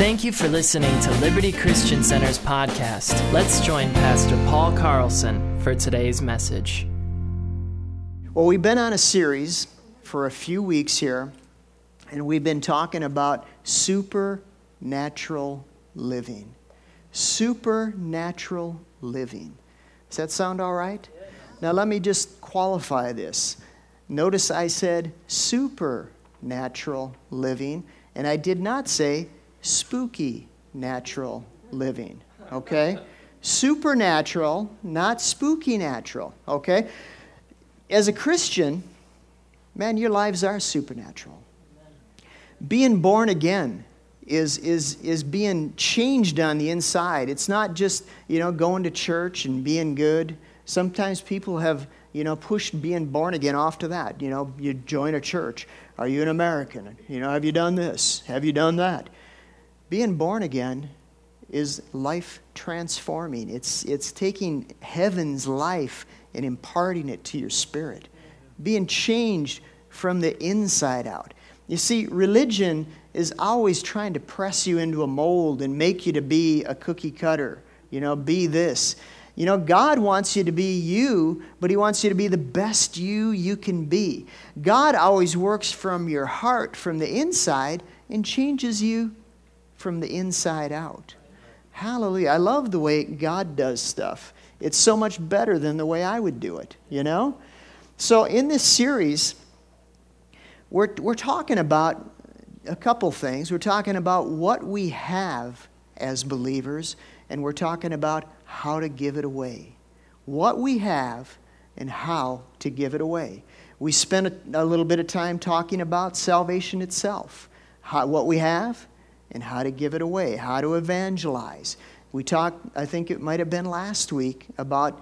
Thank you for listening to Liberty Christian Center's podcast. Let's join Pastor Paul Carlson for today's message. Well, we've been on a series for a few weeks here, and we've been talking about supernatural living. Supernatural living. Does that sound all right? Now, let me just qualify this. Notice I said supernatural living, and I did not say spooky natural living. Okay? Supernatural, not spooky natural. Okay? As a Christian, man, your lives are supernatural. Being born again is, is, is being changed on the inside. It's not just, you know, going to church and being good. Sometimes people have, you know, pushed being born again off to that. You know, you join a church. Are you an American? You know, have you done this? Have you done that? Being born again is life transforming. It's, it's taking heaven's life and imparting it to your spirit. Being changed from the inside out. You see, religion is always trying to press you into a mold and make you to be a cookie cutter. You know, be this. You know, God wants you to be you, but He wants you to be the best you you can be. God always works from your heart, from the inside, and changes you from the inside out. Hallelujah. I love the way God does stuff. It's so much better than the way I would do it, you know? So, in this series, we're, we're talking about a couple things. We're talking about what we have as believers, and we're talking about how to give it away. What we have and how to give it away. We spent a, a little bit of time talking about salvation itself, how, what we have, and how to give it away, how to evangelize. We talked, I think it might have been last week, about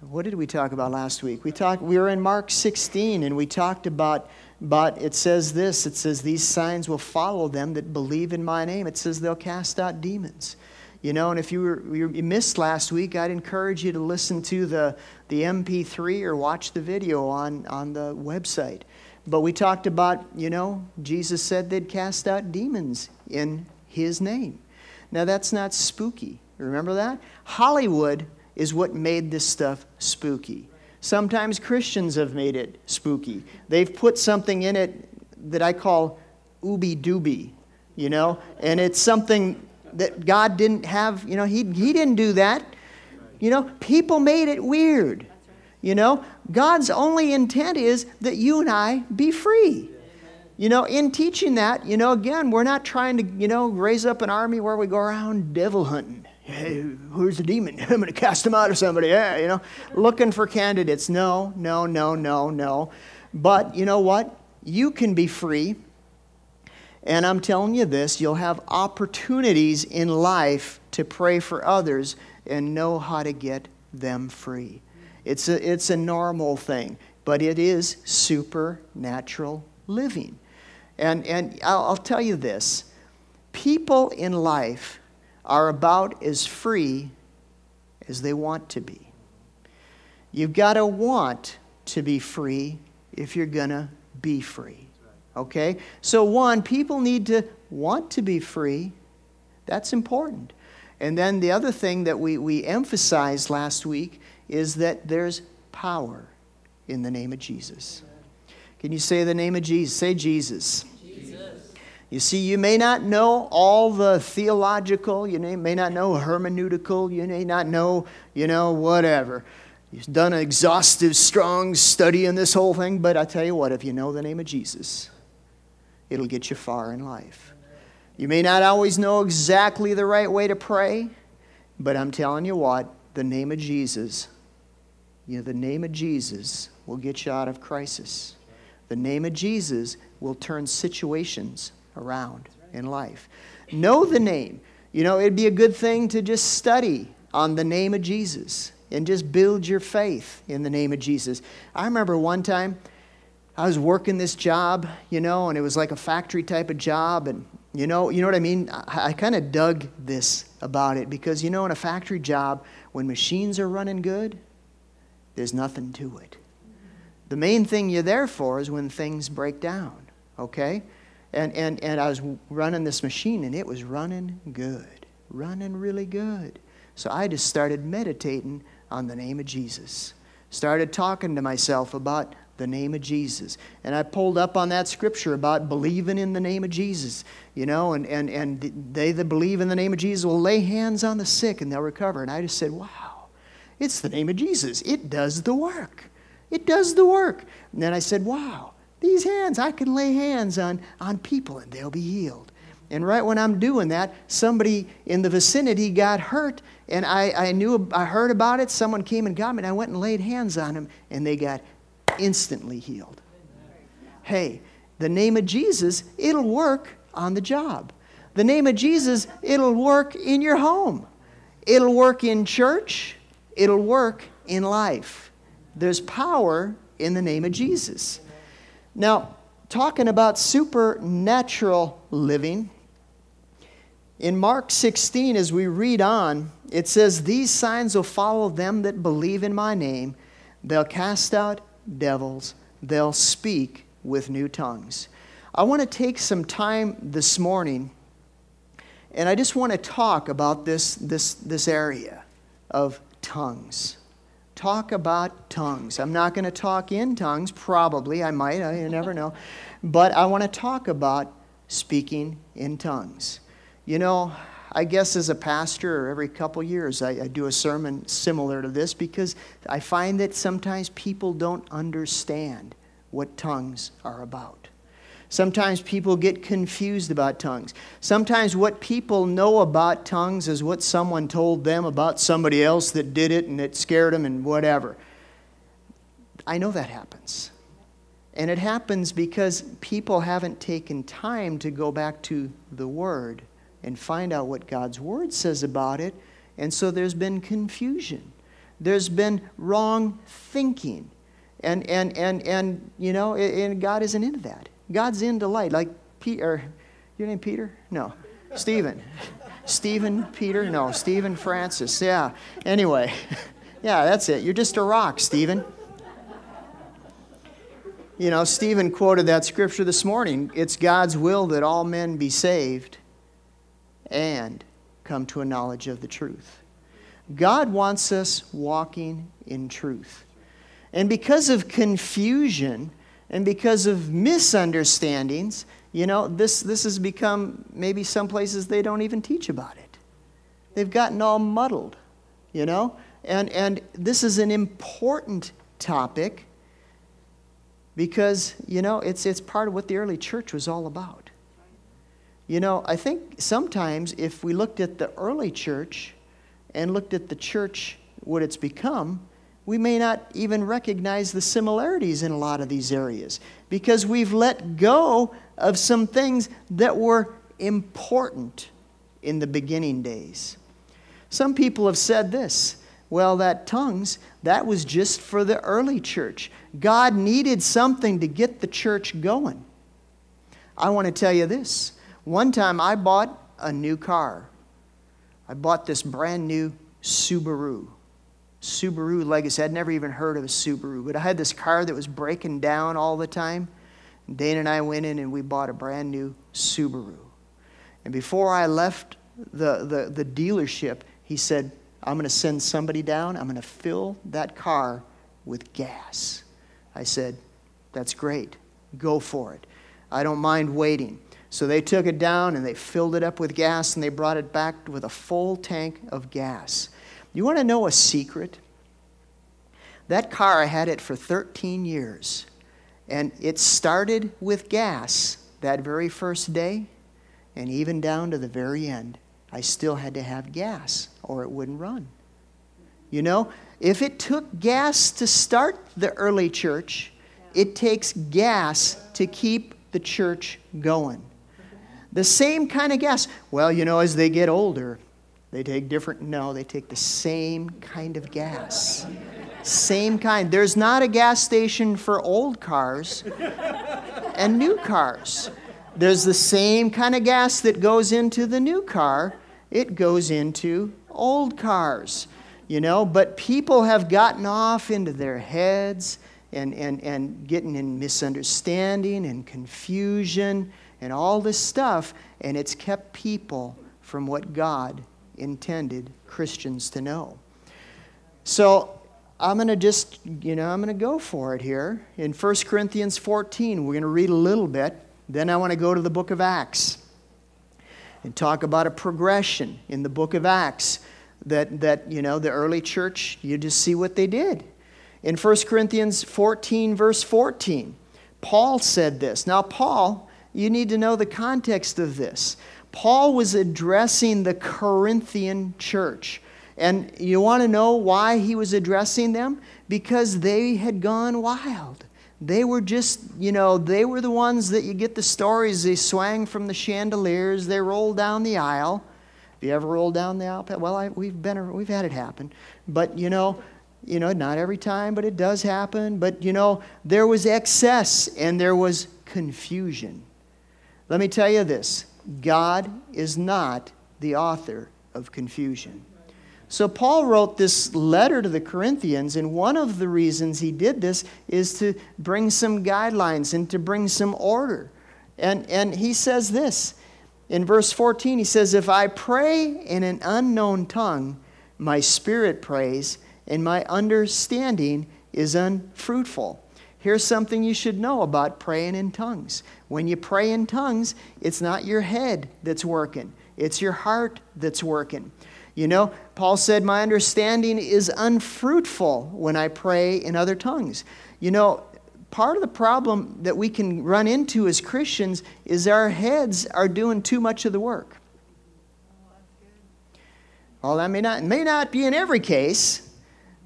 what did we talk about last week? We talked we were in Mark 16 and we talked about but it says this it says these signs will follow them that believe in my name. It says they'll cast out demons. You know, and if you, were, you missed last week, I'd encourage you to listen to the, the MP3 or watch the video on, on the website. But we talked about, you know, Jesus said they'd cast out demons in his name. Now, that's not spooky. Remember that? Hollywood is what made this stuff spooky. Sometimes Christians have made it spooky. They've put something in it that I call ooby dooby, you know, and it's something that God didn't have, you know, he, he didn't do that. You know, people made it weird. You know, God's only intent is that you and I be free. You know, in teaching that, you know, again, we're not trying to, you know, raise up an army where we go around devil hunting. Hey, who's the demon? I'm going to cast him out of somebody. Yeah, you know, looking for candidates. No, no, no, no, no. But you know what? You can be free. And I'm telling you this you'll have opportunities in life to pray for others and know how to get them free. It's a, it's a normal thing, but it is supernatural living. And, and I'll, I'll tell you this people in life are about as free as they want to be. You've got to want to be free if you're going to be free. Okay? So, one, people need to want to be free. That's important. And then the other thing that we, we emphasized last week is that there's power in the name of Jesus. Can you say the name of Jesus? Say Jesus. Jesus. You see, you may not know all the theological, you may not know hermeneutical, you may not know, you know, whatever. You've done an exhaustive, strong study in this whole thing, but I tell you what, if you know the name of Jesus, it'll get you far in life. You may not always know exactly the right way to pray, but I'm telling you what, the name of Jesus you know, the name of Jesus will get you out of crisis. The name of Jesus will turn situations around in life. Know the name. You know, it'd be a good thing to just study on the name of Jesus and just build your faith in the name of Jesus. I remember one time I was working this job, you know, and it was like a factory type of job and you know, you know what I mean? I, I kind of dug this about it because you know in a factory job when machines are running good, there's nothing to it. The main thing you're there for is when things break down, okay? And, and, and I was running this machine, and it was running good, running really good. So I just started meditating on the name of Jesus. Started talking to myself about the name of Jesus. And I pulled up on that scripture about believing in the name of Jesus, you know, and, and, and they that believe in the name of Jesus will lay hands on the sick and they'll recover. And I just said, wow, it's the name of Jesus. It does the work. It does the work. And then I said, wow, these hands, I can lay hands on, on people and they'll be healed. And right when I'm doing that, somebody in the vicinity got hurt, and I, I knew, I heard about it. Someone came and got me, and I went and laid hands on them, and they got instantly healed. Hey, the name of Jesus, it'll work on the job. The name of Jesus, it'll work in your home. It'll work in church. It'll work in life. There's power in the name of Jesus. Now, talking about supernatural living, in Mark 16, as we read on, it says, These signs will follow them that believe in my name. They'll cast out devils, they'll speak with new tongues. I want to take some time this morning and I just want to talk about this, this, this area of tongues. Talk about tongues. I'm not going to talk in tongues, probably. I might, I never know. But I want to talk about speaking in tongues. You know, I guess as a pastor, every couple years I, I, do a sermon similar to this because I find that sometimes people don't understand what tongues are about. Sometimes people get confused about tongues. Sometimes what people know about tongues is what someone told them about somebody else that did it and it scared them and whatever. I know that happens. And it happens because people haven't taken time to go back to the Word and find out what God's Word says about it. And so there's been confusion. There's been wrong thinking. And, and, and, and you know, and God isn't into that. God's into light. Like Peter, your name Peter? No. Stephen. Stephen Peter? No, Stephen Francis. Yeah. Anyway, yeah, that's it. You're just a rock, Stephen. You know, Stephen quoted that scripture this morning. It's God's will that all men be saved and come to a knowledge of the truth. God wants us walking in truth. And because of confusion and because of misunderstandings, you know, this, this has become maybe some places they don't even teach about it. They've gotten all muddled, you know? And, and this is an important topic because, you know, it's, it's part of what the early church was all about. You know, I think sometimes if we looked at the early church and looked at the church, what it's become, we may not even recognize the similarities in a lot of these areas because we've let go of some things that were important in the beginning days. Some people have said this well, that tongues, that was just for the early church. God needed something to get the church going. I want to tell you this one time I bought a new car. I bought this brand new Subaru. Subaru Legacy. I'd never even heard of a Subaru, but I had this car that was breaking down all the time. Dana and I went in and we bought a brand new Subaru. And before I left the, the, the dealership, he said, I'm going to send somebody down. I'm going to fill that car with gas. I said, That's great. Go for it. I don't mind waiting. So they took it down and they filled it up with gas and they brought it back with a full tank of gas. You want to know a secret? That car, I had it for 13 years. And it started with gas that very first day, and even down to the very end, I still had to have gas or it wouldn't run. You know, if it took gas to start the early church, it takes gas to keep the church going. The same kind of gas. Well, you know, as they get older, they take different. No, they take the same kind of gas. Same kind. There's not a gas station for old cars and new cars. There's the same kind of gas that goes into the new car, it goes into old cars. You know, but people have gotten off into their heads and, and, and getting in misunderstanding and confusion and all this stuff, and it's kept people from what God intended Christians to know. So I'm going to just, you know, I'm going to go for it here. In 1 Corinthians 14, we're going to read a little bit. Then I want to go to the book of Acts and talk about a progression in the book of Acts that, that you know, the early church, you just see what they did. In 1 Corinthians 14, verse 14, Paul said this. Now, Paul, you need to know the context of this. Paul was addressing the Corinthian church. And you want to know why he was addressing them? Because they had gone wild. They were just, you know, they were the ones that you get the stories. They swang from the chandeliers, they rolled down the aisle. Have you ever rolled down the aisle? Well, I, we've been, we've had it happen, but you know, you know, not every time, but it does happen. But you know, there was excess and there was confusion. Let me tell you this: God is not the author of confusion. So, Paul wrote this letter to the Corinthians, and one of the reasons he did this is to bring some guidelines and to bring some order. And, and he says this in verse 14 he says, If I pray in an unknown tongue, my spirit prays, and my understanding is unfruitful. Here's something you should know about praying in tongues. When you pray in tongues, it's not your head that's working, it's your heart that's working. You know, Paul said, My understanding is unfruitful when I pray in other tongues. You know, part of the problem that we can run into as Christians is our heads are doing too much of the work. Well, that may not, may not be in every case,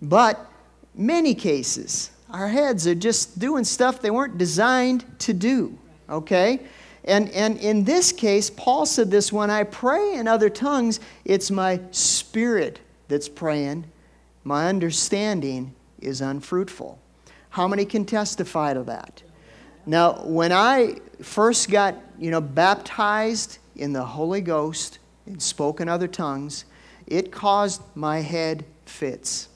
but many cases. Our heads are just doing stuff they weren't designed to do, okay? And, and in this case, Paul said this when I pray in other tongues, it's my spirit that's praying. My understanding is unfruitful. How many can testify to that? Now, when I first got, you know, baptized in the Holy Ghost and spoke in other tongues, it caused my head fits.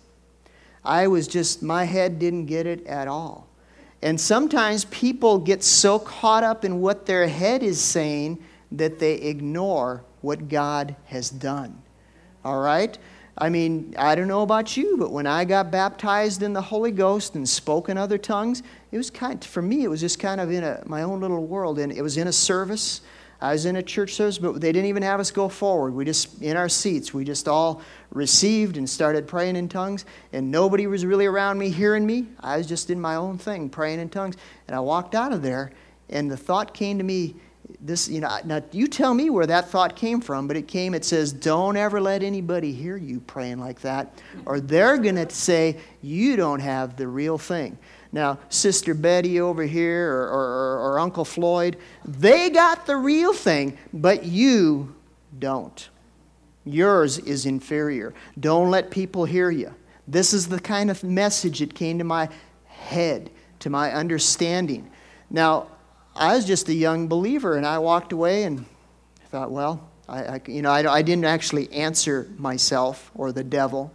I was just, my head didn't get it at all. And sometimes people get so caught up in what their head is saying that they ignore what God has done. All right? I mean, I don't know about you, but when I got baptized in the Holy Ghost and spoke in other tongues, it was kind for me it was just kind of in a, my own little world and it was in a service I was in a church service, but they didn't even have us go forward. We just, in our seats, we just all received and started praying in tongues, and nobody was really around me hearing me. I was just in my own thing, praying in tongues. And I walked out of there, and the thought came to me this, you know, now you tell me where that thought came from, but it came, it says, don't ever let anybody hear you praying like that, or they're going to say, you don't have the real thing. Now, Sister Betty over here or, or, or Uncle Floyd, they got the real thing, but you don't. Yours is inferior. Don't let people hear you. This is the kind of message that came to my head, to my understanding. Now, I was just a young believer, and I walked away and thought, well, I, I you know, I, I, didn't actually answer myself or the devil,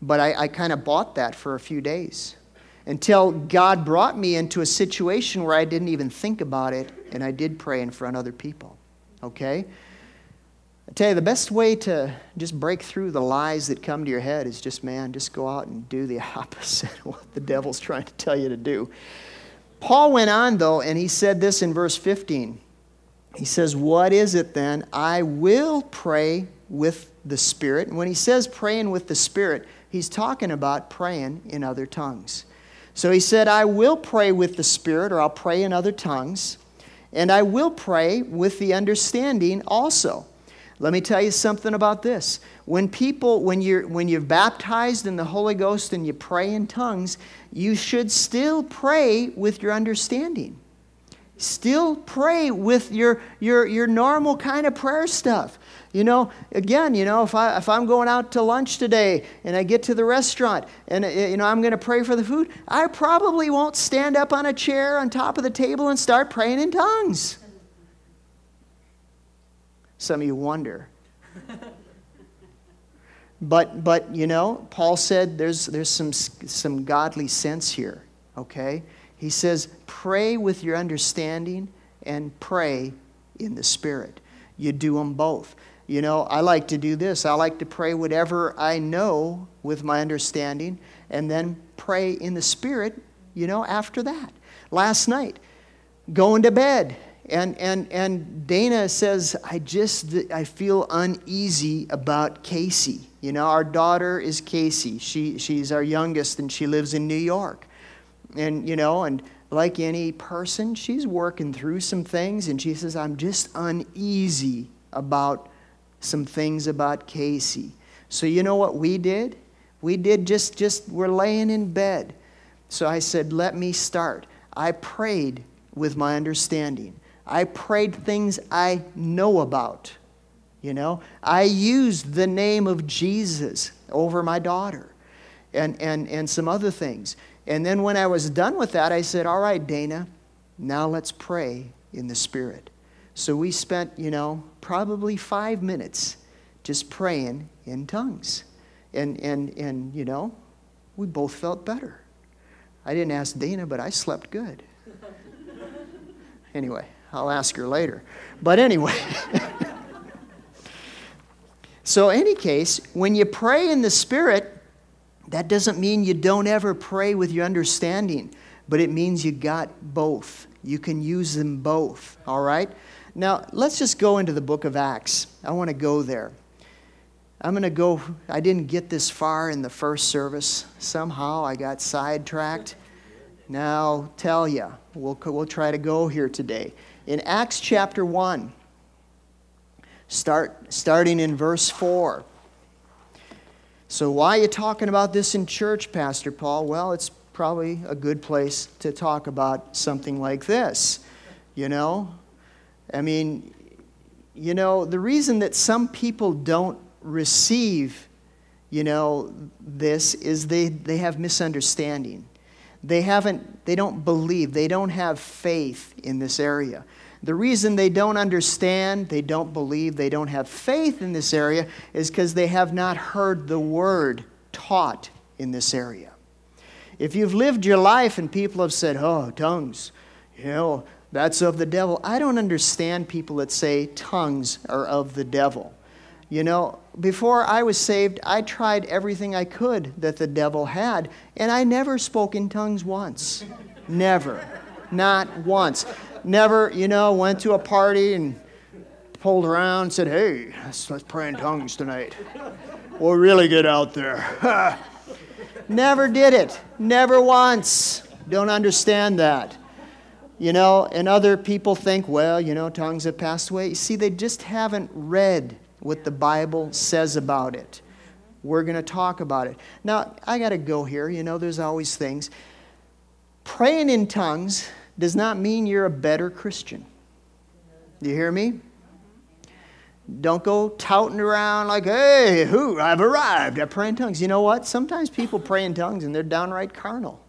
but I, I kind of bought that for a few days until God brought me into a situation where I didn't even think about it and I did pray in front of other people. Okay? I tell you, the best way to just break through the lies that come to your head is just, man, just go out and do the opposite of what the devil's trying to tell you to do. Paul went on, though, and he said this in verse 15. He says, What is it then? I will pray with the Spirit. And when he says praying with the Spirit, he's talking about praying in other tongues. So he said, I will pray with the Spirit, or I'll pray in other tongues, and I will pray with the understanding also. Let me tell you something about this. When people, when you're, when you're baptized in the Holy Ghost and you pray in tongues, you should still pray with your understanding. Still pray with your, your, your normal kind of prayer stuff. You know, again, you know, if, I, if I'm going out to lunch today and I get to the restaurant and, uh, you know, I'm going to pray for the food, I probably won't stand up on a chair on top of the table and start praying in tongues. Some of you wonder. but, but, you know, Paul said there's, there's some, some godly sense here, okay? He says, pray with your understanding and pray in the Spirit. You do them both. You know, I like to do this. I like to pray whatever I know with my understanding and then pray in the Spirit, you know, after that. Last night, going to bed, and, and, and Dana says, I just, I feel uneasy about Casey. You know, our daughter is Casey. She, she's our youngest and she lives in New York. And, you know, and like any person, she's working through some things and she says, I'm just uneasy about some things about Casey. So, you know what we did? We did just, just, we're laying in bed. So I said, let me start. I prayed with my understanding. I prayed things I know about. You know, I used the name of Jesus over my daughter and, and, and some other things. And then when I was done with that, I said, All right, Dana, now let's pray in the Spirit. So we spent, you know, probably five minutes just praying in tongues. And, and, and you know, we both felt better. I didn't ask Dana, but I slept good. anyway. I'll ask her later. But anyway. so, any case, when you pray in the Spirit, that doesn't mean you don't ever pray with your understanding, but it means you got both. You can use them both, all right? Now, let's just go into the book of Acts. I want to go there. I'm going to go, I didn't get this far in the first service. Somehow I got sidetracked. Now, tell you, we'll, we'll try to go here today in Acts chapter 1, start, starting in verse 4. So, why are you talking about this in church, Pastor Paul? Well, it's probably a good place to talk about something like this. You know? I mean, you know, the reason that some people don't receive, you know, this is they, they have misunderstanding. They haven't, they don't believe, they don't have faith in this area. The reason they don't understand, they don't believe, they don't have faith in this area is because they have not heard the word taught in this area. If you've lived your life and people have said, oh, tongues, you know, that's of the devil. I don't understand people that say tongues are of the devil. You know, before I was saved, I tried everything I could that the devil had, and I never spoke in tongues once. never. Not once. Never, you know, went to a party and pulled around and said, hey, let's, let's pray in tongues tonight. We'll really get out there. Never did it. Never once. Don't understand that. You know, and other people think, well, you know, tongues have passed away. You see, they just haven't read what the Bible says about it. We're going to talk about it. Now, I got to go here. You know, there's always things. Praying in tongues does not mean you're a better Christian. Do you hear me? Don't go touting around like, hey, who? I've arrived. I pray in tongues. You know what? Sometimes people pray in tongues and they're downright carnal.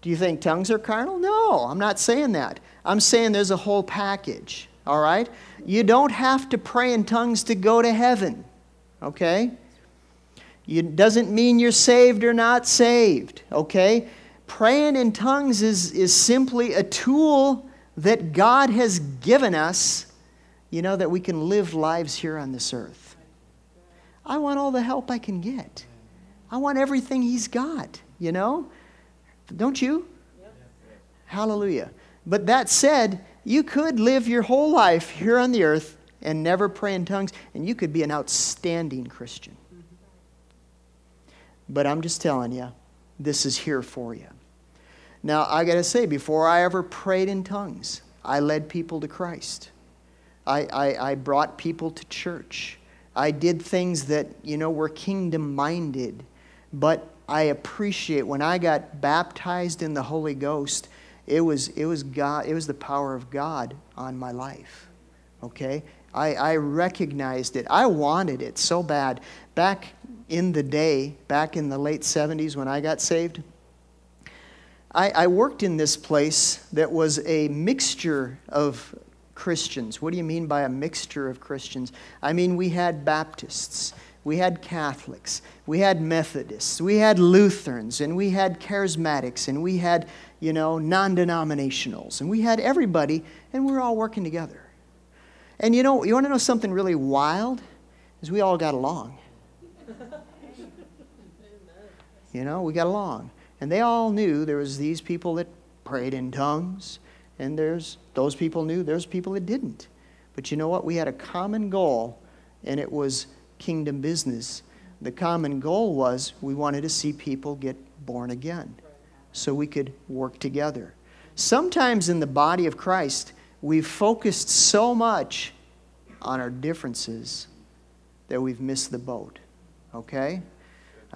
Do you think tongues are carnal? No, I'm not saying that. I'm saying there's a whole package, all right? You don't have to pray in tongues to go to heaven, okay? It doesn't mean you're saved or not saved, okay? Praying in tongues is, is simply a tool that God has given us, you know, that we can live lives here on this earth. I want all the help I can get. I want everything He's got, you know? Don't you? Hallelujah. But that said, you could live your whole life here on the earth and never pray in tongues, and you could be an outstanding Christian. But I'm just telling you, this is here for you. Now, I got to say, before I ever prayed in tongues, I led people to Christ. I, I, I brought people to church. I did things that, you know, were kingdom minded. But I appreciate when I got baptized in the Holy Ghost, it was, it was, God, it was the power of God on my life. Okay? I, I recognized it. I wanted it so bad. Back in the day, back in the late 70s when I got saved, I, I worked in this place that was a mixture of Christians. What do you mean by a mixture of Christians? I mean, we had Baptists, we had Catholics, we had Methodists, we had Lutherans, and we had Charismatics, and we had, you know, non denominationals, and we had everybody, and we were all working together. And you know, you want to know something really wild? Is we all got along. You know, we got along. And they all knew there was these people that prayed in tongues, and there's those people knew there's people that didn't. But you know what? We had a common goal, and it was kingdom business. The common goal was we wanted to see people get born again so we could work together. Sometimes in the body of Christ, we've focused so much on our differences that we've missed the boat. Okay?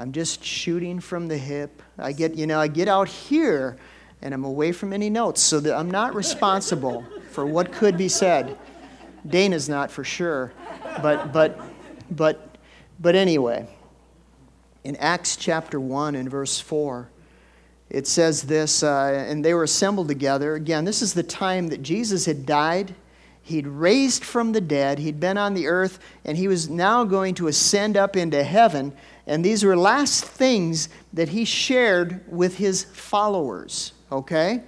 I'm just shooting from the hip. I get, you know, I get out here and I'm away from any notes so that I'm not responsible for what could be said. Dana's not for sure. But but but but anyway, in Acts chapter 1 and verse 4, it says this, uh, and they were assembled together. Again, this is the time that Jesus had died. He'd raised from the dead. He'd been on the earth, and he was now going to ascend up into heaven. And these were last things that he shared with his followers. Okay?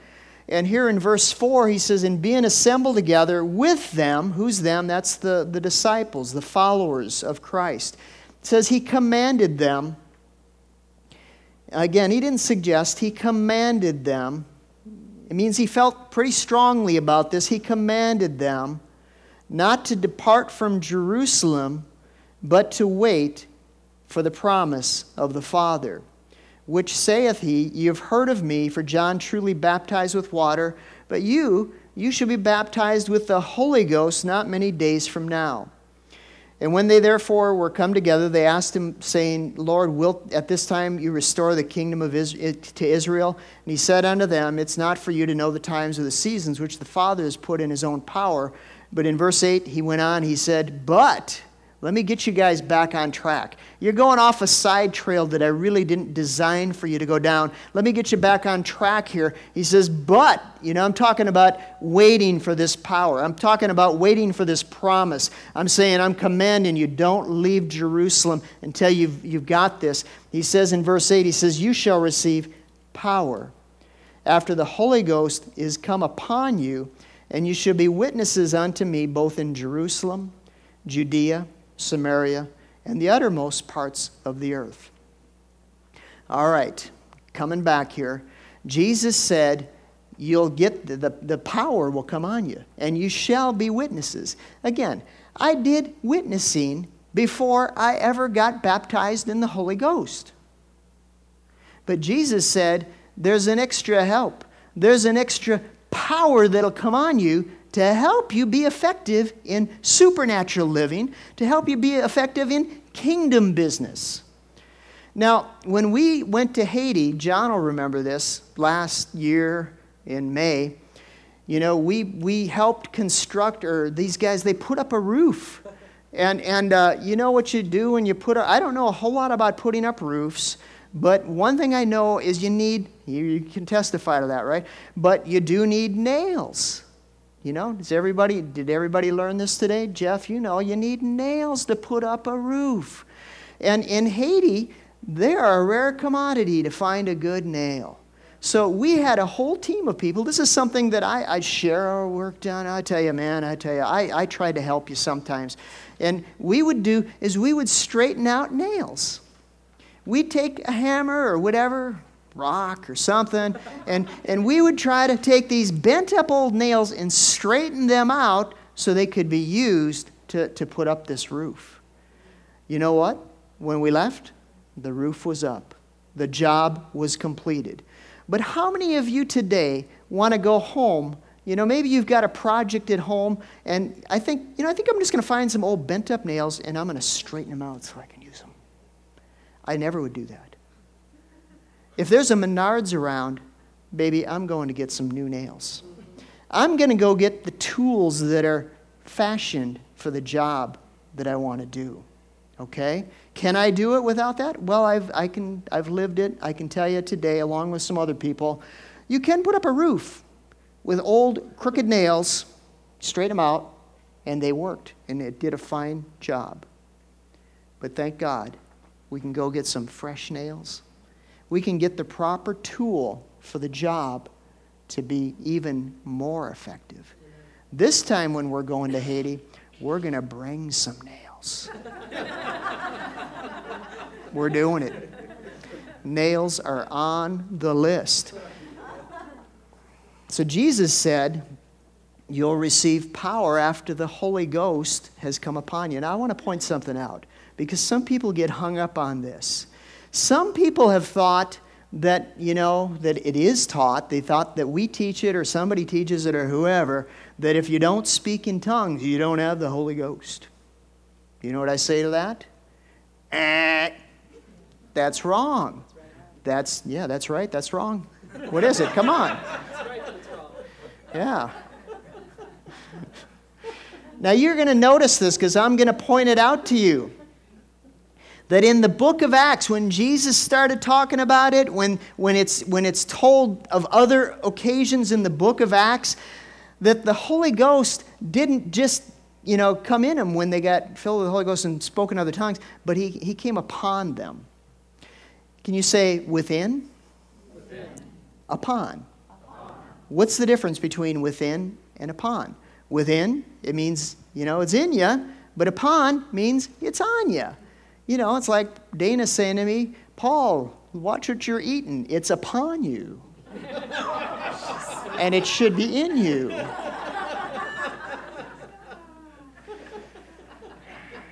And here in verse 4, he says, And being assembled together with them, who's them? That's the, the disciples, the followers of Christ. It says, He commanded them Again, he didn't suggest, he commanded them. It means he felt pretty strongly about this. He commanded them not to depart from Jerusalem, but to wait for the promise of the Father, which saith he, Ye have heard of me, for John truly baptized with water, but you, you shall be baptized with the Holy Ghost not many days from now. And when they therefore were come together, they asked him, saying, Lord, wilt at this time you restore the kingdom of Israel, to Israel? And he said unto them, It's not for you to know the times or the seasons which the Father has put in his own power. But in verse 8, he went on, he said, But let me get you guys back on track. You're going off a side trail that I really didn't design for you to go down. Let me get you back on track here. He says, But, you know, I'm talking about waiting for this power. I'm talking about waiting for this promise. I'm saying, I'm commanding you, don't leave Jerusalem until you've, you've got this. He says in verse 8, He says, You shall receive power after the Holy Ghost is come upon you, and you shall be witnesses unto me both in Jerusalem, Judea, Samaria, and the uttermost parts of the earth. All right, coming back here. Jesus said, You'll get the, the, the, power will come on you, and you shall be witnesses. Again, I did witnessing before I ever got baptized in the Holy Ghost. But Jesus said, There's an extra help, there's an extra power that'll come on you to help you be effective in supernatural living, to help you be effective in kingdom business. Now, when we went to Haiti, John will remember this last year in May. You know, we, we helped construct, or these guys, they put up a roof. And, and uh, you know what you do when you put up, I don't know a whole lot about putting up roofs, but one thing I know is you need, you, you can testify to that, right? But you do need nails. You know, does everybody, did everybody learn this today? Jeff, you know, you need nails to put up a roof. And in Haiti, they are a rare commodity to find a good nail. So we had a whole team of people. This is something that I, I share our work done. I tell you, man, I tell you, I, I try to help you sometimes. And we would do is we would straighten out nails. We'd take a hammer or whatever, rock or something. And, and we would try to take these bent up old nails and straighten them out so they could be used to, to put up this roof. You know what? When we left, the roof was up, the job was completed. But how many of you today want to go home? You know, maybe you've got a project at home, and I think, you know, I think I'm just going to find some old bent up nails and I'm going to straighten them out so I can use them. I never would do that. If there's a Menards around, baby, I'm going to get some new nails. I'm going to go get the tools that are fashioned for the job that I want to do. Okay? Can I do it without that? Well, I've, I can, I've lived it. I can tell you today, along with some other people, you can put up a roof with old crooked nails, straighten them out, and they worked, and it did a fine job. But thank God, we can go get some fresh nails. We can get the proper tool for the job to be even more effective. This time, when we're going to Haiti, we're going to bring some nails. we're doing it. Nails are on the list. So Jesus said, You'll receive power after the Holy Ghost has come upon you. Now, I want to point something out because some people get hung up on this. Some people have thought that, you know, that it is taught. They thought that we teach it or somebody teaches it or whoever, that if you don't speak in tongues, you don't have the Holy Ghost. You know what I say to that? Eh, that's wrong. That's, yeah, that's right, that's wrong. What is it? Come on. Yeah. Now you're going to notice this because I'm going to point it out to you. That in the book of Acts, when Jesus started talking about it, when, when, it's, when it's told of other occasions in the book of Acts, that the Holy Ghost didn't just you know, come in them when they got filled with the Holy Ghost and spoke in other tongues, but he, he came upon them. Can you say within? Within. Upon. upon. What's the difference between within and upon? Within, it means, you know, it's in you, but upon means it's on you. You know, it's like Dana saying to me, Paul, watch what you're eating. It's upon you. and it should be in you.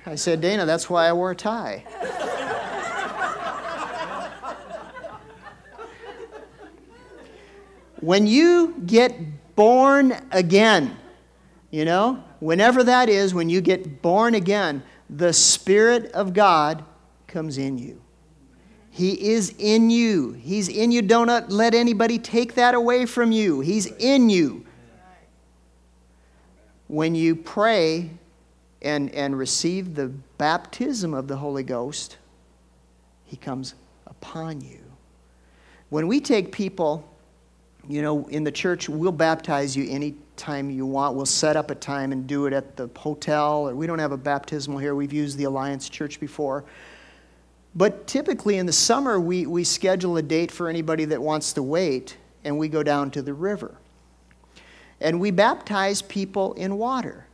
I said, Dana, that's why I wore a tie. when you get born again, you know, whenever that is, when you get born again, the Spirit of God comes in you. He is in you. He's in you. Don't uh, let anybody take that away from you. He's in you. When you pray and, and receive the baptism of the Holy Ghost, He comes upon you. When we take people, you know, in the church, we'll baptize you any time you want. We'll set up a time and do it at the hotel. Or we don't have a baptismal here. We've used the Alliance Church before. But typically in the summer, we, we schedule a date for anybody that wants to wait, and we go down to the river. And we baptize people in water.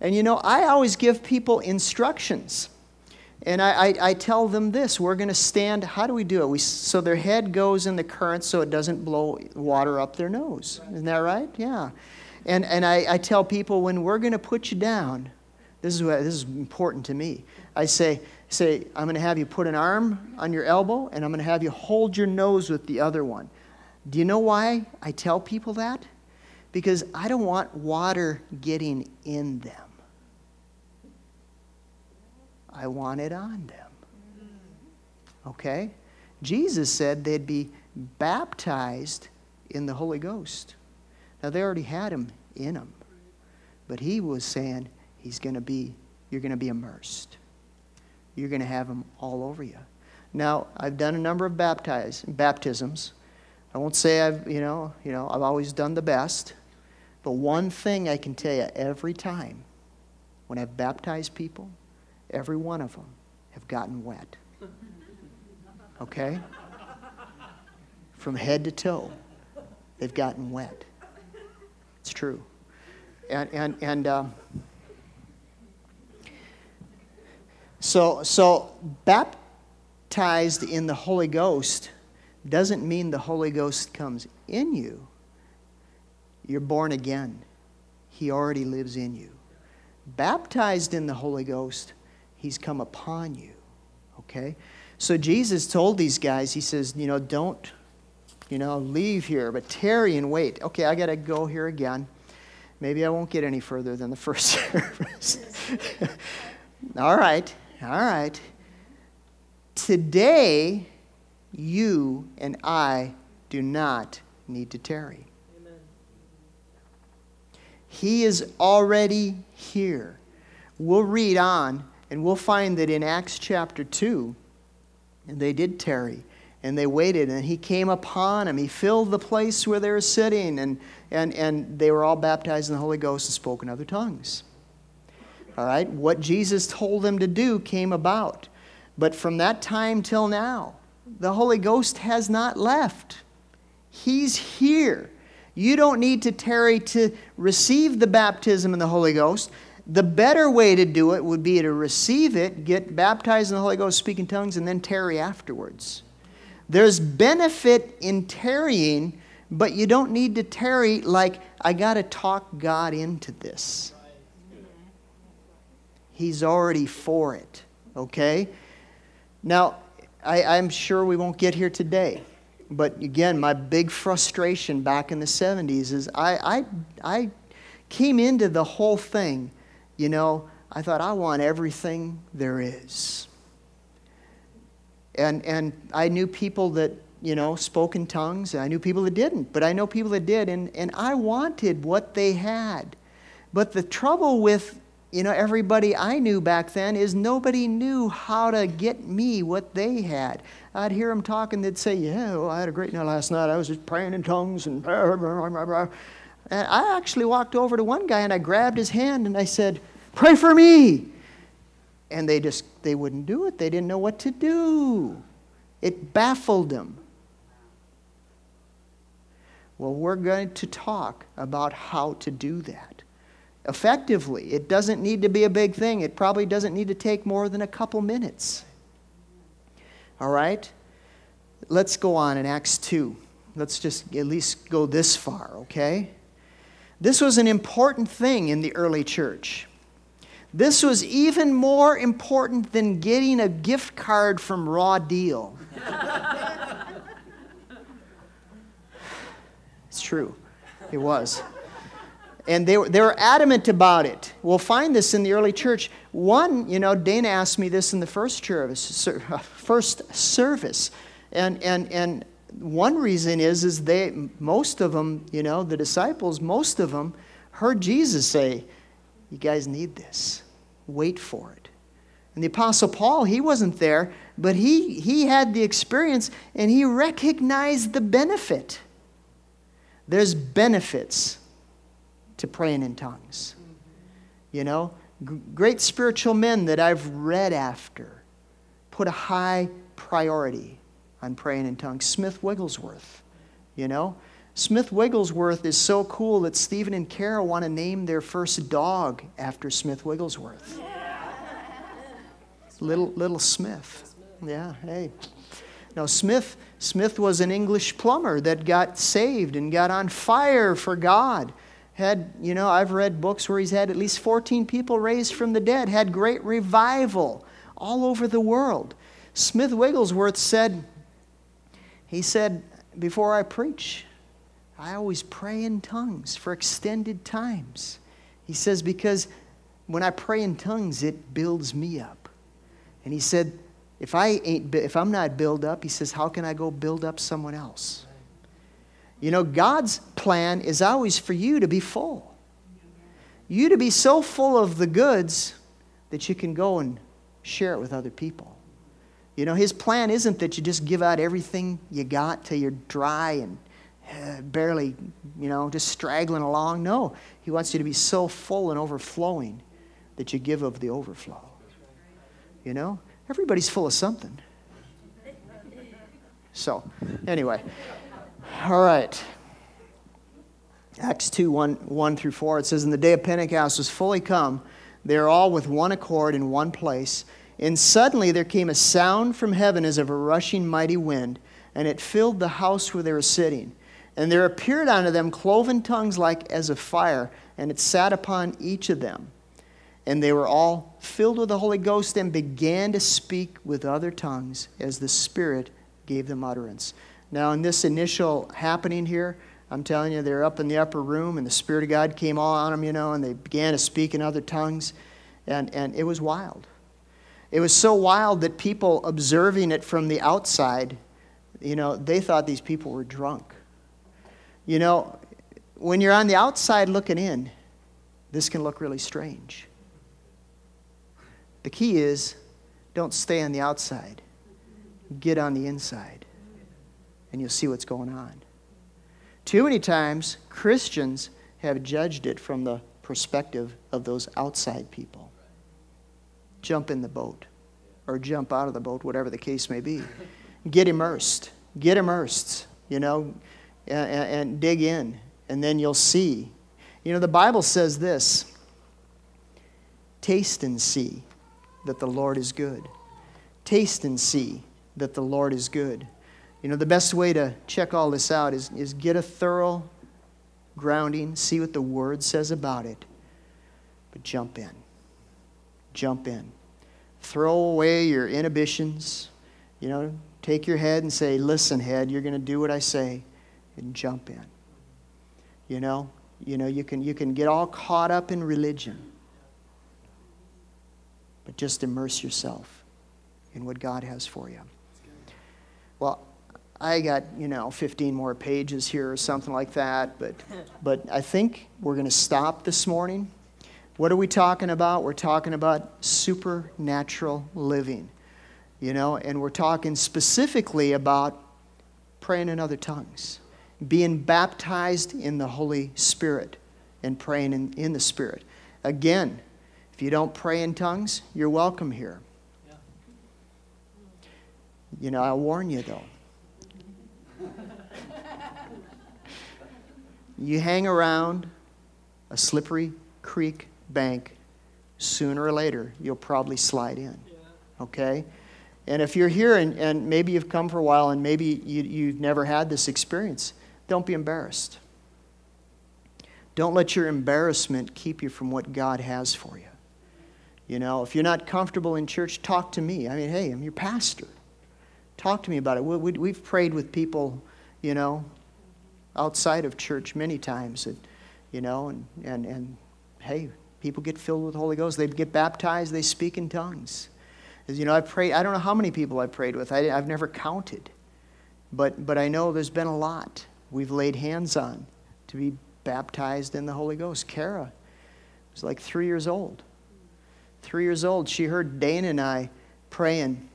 And you know, I always give people instructions. And I, I, I tell them this we're going to stand, how do we do it? We, so their head goes in the current so it doesn't blow water up their nose. Isn't that right? Yeah. And, and I, I tell people when we're going to put you down, this is, what, this is important to me. I say, say, I'm going to have you put an arm on your elbow and I'm going to have you hold your nose with the other one. Do you know why I tell people that? Because I don't want water getting in them. I want it on them. Okay? Jesus said they'd be baptized in the Holy Ghost. Now, they already had him in them. But he was saying, he's going to be, you're going to be immersed. You're going to have him all over you. Now, I've done a number of baptize, baptisms. I won't say I've, you know, you know, I've always done the best. But one thing I can tell you every time when I've baptized people, every one of them have gotten wet. Okay? From head to toe, they've gotten wet. It's true. And, and, and uh, so, so, baptized in the Holy Ghost doesn't mean the Holy Ghost comes in you. You're born again, He already lives in you. Baptized in the Holy Ghost, He's come upon you. Okay? So Jesus told these guys, He says, you know, don't you know, leave here, but tarry and wait. Okay, I got to go here again. Maybe I won't get any further than the first service. all right, all right. Today, you and I do not need to tarry. Amen. He is already here. We'll read on and we'll find that in Acts chapter 2, they did tarry and they waited and he came upon them he filled the place where they were sitting and, and, and they were all baptized in the holy ghost and spoke in other tongues all right what jesus told them to do came about But from that time till now, the Holy Ghost has not left. He's here. You don't need to tarry to receive the baptism in the Holy Ghost. The better way to do it would be to receive it, get baptized in the Holy Ghost, speak in tongues, and then tarry afterwards. There's benefit in tarrying, but you don't need to tarry like, I got to talk God into this. He's already for it, okay? Now, I, I'm sure we won't get here today, but again, my big frustration back in the 70s is I, I, I came into the whole thing, you know, I thought, I want everything there is. And, and I knew people that, you know, spoke in tongues, and I knew people that didn't, but I know people that did, and, and I wanted what they had. But the trouble with, you know, everybody I knew back then is nobody knew how to get me what they had. I'd hear them talking, they'd say, Yeah, well, I had a great night last night. I was just praying in tongues and. And I actually walked over to one guy and I grabbed his hand and I said, Pray for me and they just they wouldn't do it. They didn't know what to do. It baffled them. Well we're going to talk about how to do that. Effectively it doesn't need to be a big thing. It probably doesn't need to take more than a couple minutes. All right? Let's go on in acts 2 let's just at least go this far okay? This was an important thing in the early church this was even more important than getting a gift card from Raw Deal. it's true. It was. And they were, they were adamant about it. We'll find this in the early church. One, you know, Dana asked me this in the first service, first service. And, and, and one reason is, is they, most of them, you know, the disciples, most of them heard Jesus say, you guys need this. Wait for it. And the Apostle Paul, he wasn't there, but he, he had the experience and he recognized the benefit. There's benefits to praying in tongues. You know, G- great spiritual men that I've read after put a high priority on praying in tongues. Smith Wigglesworth, you know, Smith Wigglesworth is so cool that Stephen and Kara want to name their first dog after Smith Wigglesworth. Little, little Smith. Yeah, hey. Now, Smith, Smith was an English plumber that got saved and got on fire for God. Had, you know, I've read books where he's had at least 14 people raised from the dead, had great revival all over the world. Smith Wigglesworth said, he said, before I preach, I always pray in tongues for extended times. He says, because when I pray in tongues, it builds me up. And he said, if, I ain't, if I'm not built up, he says, how can I go build up someone else? You know, God's plan is always for you to be full. You to be so full of the goods that you can go and share it with other people. You know, his plan isn't that you just give out everything you got till you're dry and uh, barely, you know, just straggling along. No, He wants you to be so full and overflowing that you give of the overflow. You know, everybody's full of something. So, anyway, all right. Acts 2 1, 1 through 4, it says, In the day of Pentecost was fully come, they are all with one accord in one place. And suddenly there came a sound from heaven as of a rushing mighty wind, and it filled the house where they were sitting. And there appeared unto them cloven tongues like as of fire, and it sat upon each of them. And they were all filled with the Holy Ghost and began to speak with other tongues as the Spirit gave them utterance. Now, in this initial happening here, I'm telling you, they're up in the upper room, and the Spirit of God came all on them, you know, and they began to speak in other tongues. And, and it was wild. It was so wild that people observing it from the outside, you know, they thought these people were drunk. You know, when you're on the outside looking in, this can look really strange. The key is don't stay on the outside, get on the inside, and you'll see what's going on. Too many times, Christians have judged it from the perspective of those outside people. Jump in the boat. or jump out of the boat, whatever the case may be. Get immersed. Get immersed, you know, and, and dig in, and then you'll see. You know, the Bible says this taste and see that the Lord is good. Taste and see that the Lord is good. You know, the best way to check all this out is, is get a thorough grounding, see what the Word says about it, but jump in. Jump in. Throw away your inhibitions. You know, take your head and say, Listen, head, you're going to do what I say, and jump in. You know, you know, you can, you can get all caught up in religion, but just immerse yourself in what God has for you. Well, I got, you know, 15 more pages here or something like that, but, but I think we're going to stop this morning. What are we talking about? We're talking about supernatural living, you know, and we're talking specifically about praying in other tongues, being baptized in the Holy Spirit, and praying in, in the Spirit. Again, if you don't pray in tongues, you're welcome here. You know, I'll warn you though. you hang around a slippery creek bank, sooner or later, you'll probably slide in. Okay? And if you're here and, and maybe you've come for a while and maybe you, you've never had this experience, don't be embarrassed. Don't let your embarrassment keep you from what God has for you. You know, if you're not comfortable in church, talk to me. I mean, hey, I'm your pastor. Talk to me about it. We, have prayed with people, you know, outside of church many times, and, you know, and, and, and hey, people get filled with the Holy Ghost. They get baptized, they speak in tongues. You know, I pray. I don't know how many people I prayed with. I, I've never counted, but but I know there's been a lot we've laid hands on to be baptized in the Holy Ghost. Kara was like three years old. Three years old. She heard Dana and I praying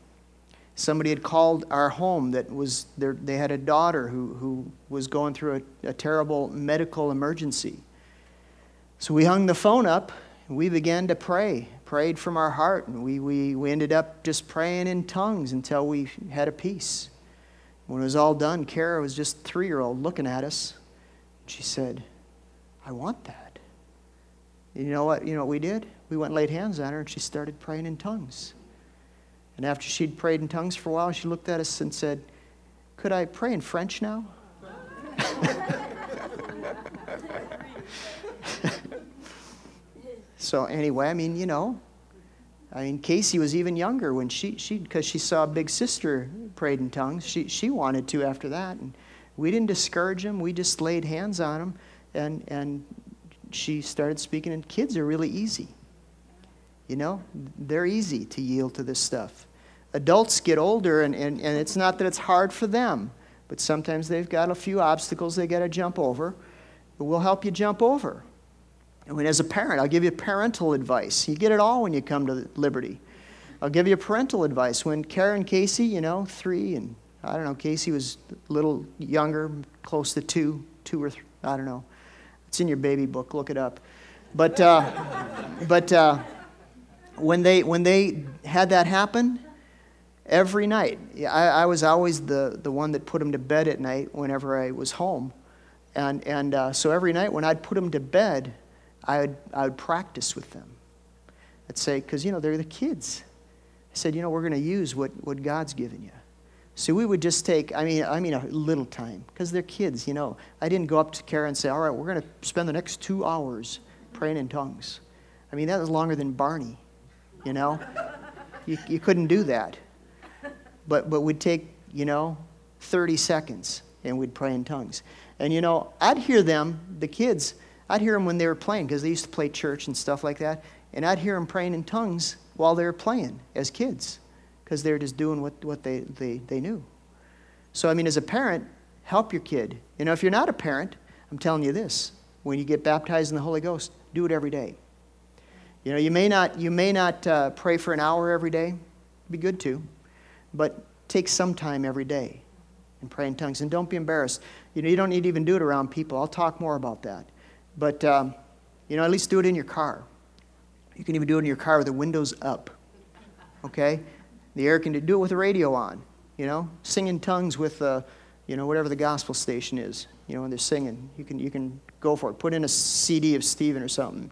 Somebody had called our home that was there, they had a daughter who, who was going through a, a terrible medical emergency. So we hung the phone up and we began to pray, prayed from our heart, and we, we, we ended up just praying in tongues until we had a peace. When it was all done, Kara was just three year old looking at us. She said, I want that. You know what? You know what we did? We went and laid hands on her and she started praying in tongues. And after she'd prayed in tongues for a while, she looked at us and said, Could I pray in French now? so, anyway, I mean, you know, Uh, I mean, Casey was even younger when she, she because she saw a big sister prayed in tongues. She, she wanted to after that. And we didn't discourage him. We just laid hands on him. And, and she started speaking. And kids are really easy. You know, they're easy to yield to this stuff. Adults get older, and, and, and it's not that it's hard for them, but sometimes they've got a few obstacles they got to jump over. But we'll help you jump over. And as a parent, I'll give you parental advice. You get it all when you come to Liberty. I'll give you parental advice. When Karen Casey, you know, three, and I don't know, Casey was a little younger, close to two, two or three, I don't know. It's in your baby book, look it up. But, uh, but, uh, when they, when they had that happen, every night, I, I was always the, the one that put them to bed at night whenever I was home. And, and uh, so every night when I'd put them to bed, I would, I would practice with them. I'd say, because, you know, they're the kids. I said, you know, we're going to use what, what God's given you. So we would just take, I mean, I mean a little time, because they're kids, you know. I didn't go up to Kara and say, all right, we're going to spend the next two hours praying in tongues. I mean, that was longer than Barney you know? you, you couldn't do that. But, but we'd take, you know, 30 seconds and we'd pray in tongues. And, you know, I'd hear them, the kids, I'd hear them when they were playing because they used to play church and stuff like that. And I'd hear them praying in tongues while they were playing as kids because they were just doing what, what they, they, they knew. So, I mean, as a parent, help your kid. You know, if you're not a parent, I'm telling you this when you get baptized in the Holy Ghost, do it every day. You know, you may not, you may not uh, pray for an hour every day. Be good to. But take some time every day and pray in tongues. And don't be embarrassed. You know, you don't need to even do it around people. I'll talk more about that. But, um, you know, at least do it in your car. You can even do it in your car with the windows up. Okay? The air can do it with the radio on, you know, sing in tongues with, uh, you know, whatever the gospel station is, you know, when they're singing. You can, you can go for it. Put in a CD of Stephen or something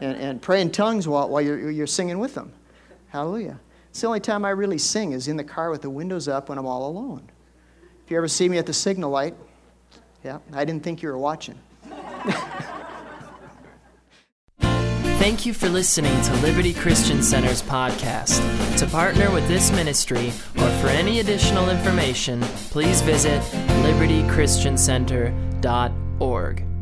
and, and pray in tongues while, while you're, you're singing with them. Hallelujah. It's the only time I really sing is in the car with the windows up when I'm all alone. If you ever see me at the signal light, yeah, I didn't think you were watching. Thank you for listening to Liberty Christian Center's podcast. To partner with this ministry or for any additional information, please visit libertychristiancenter.org.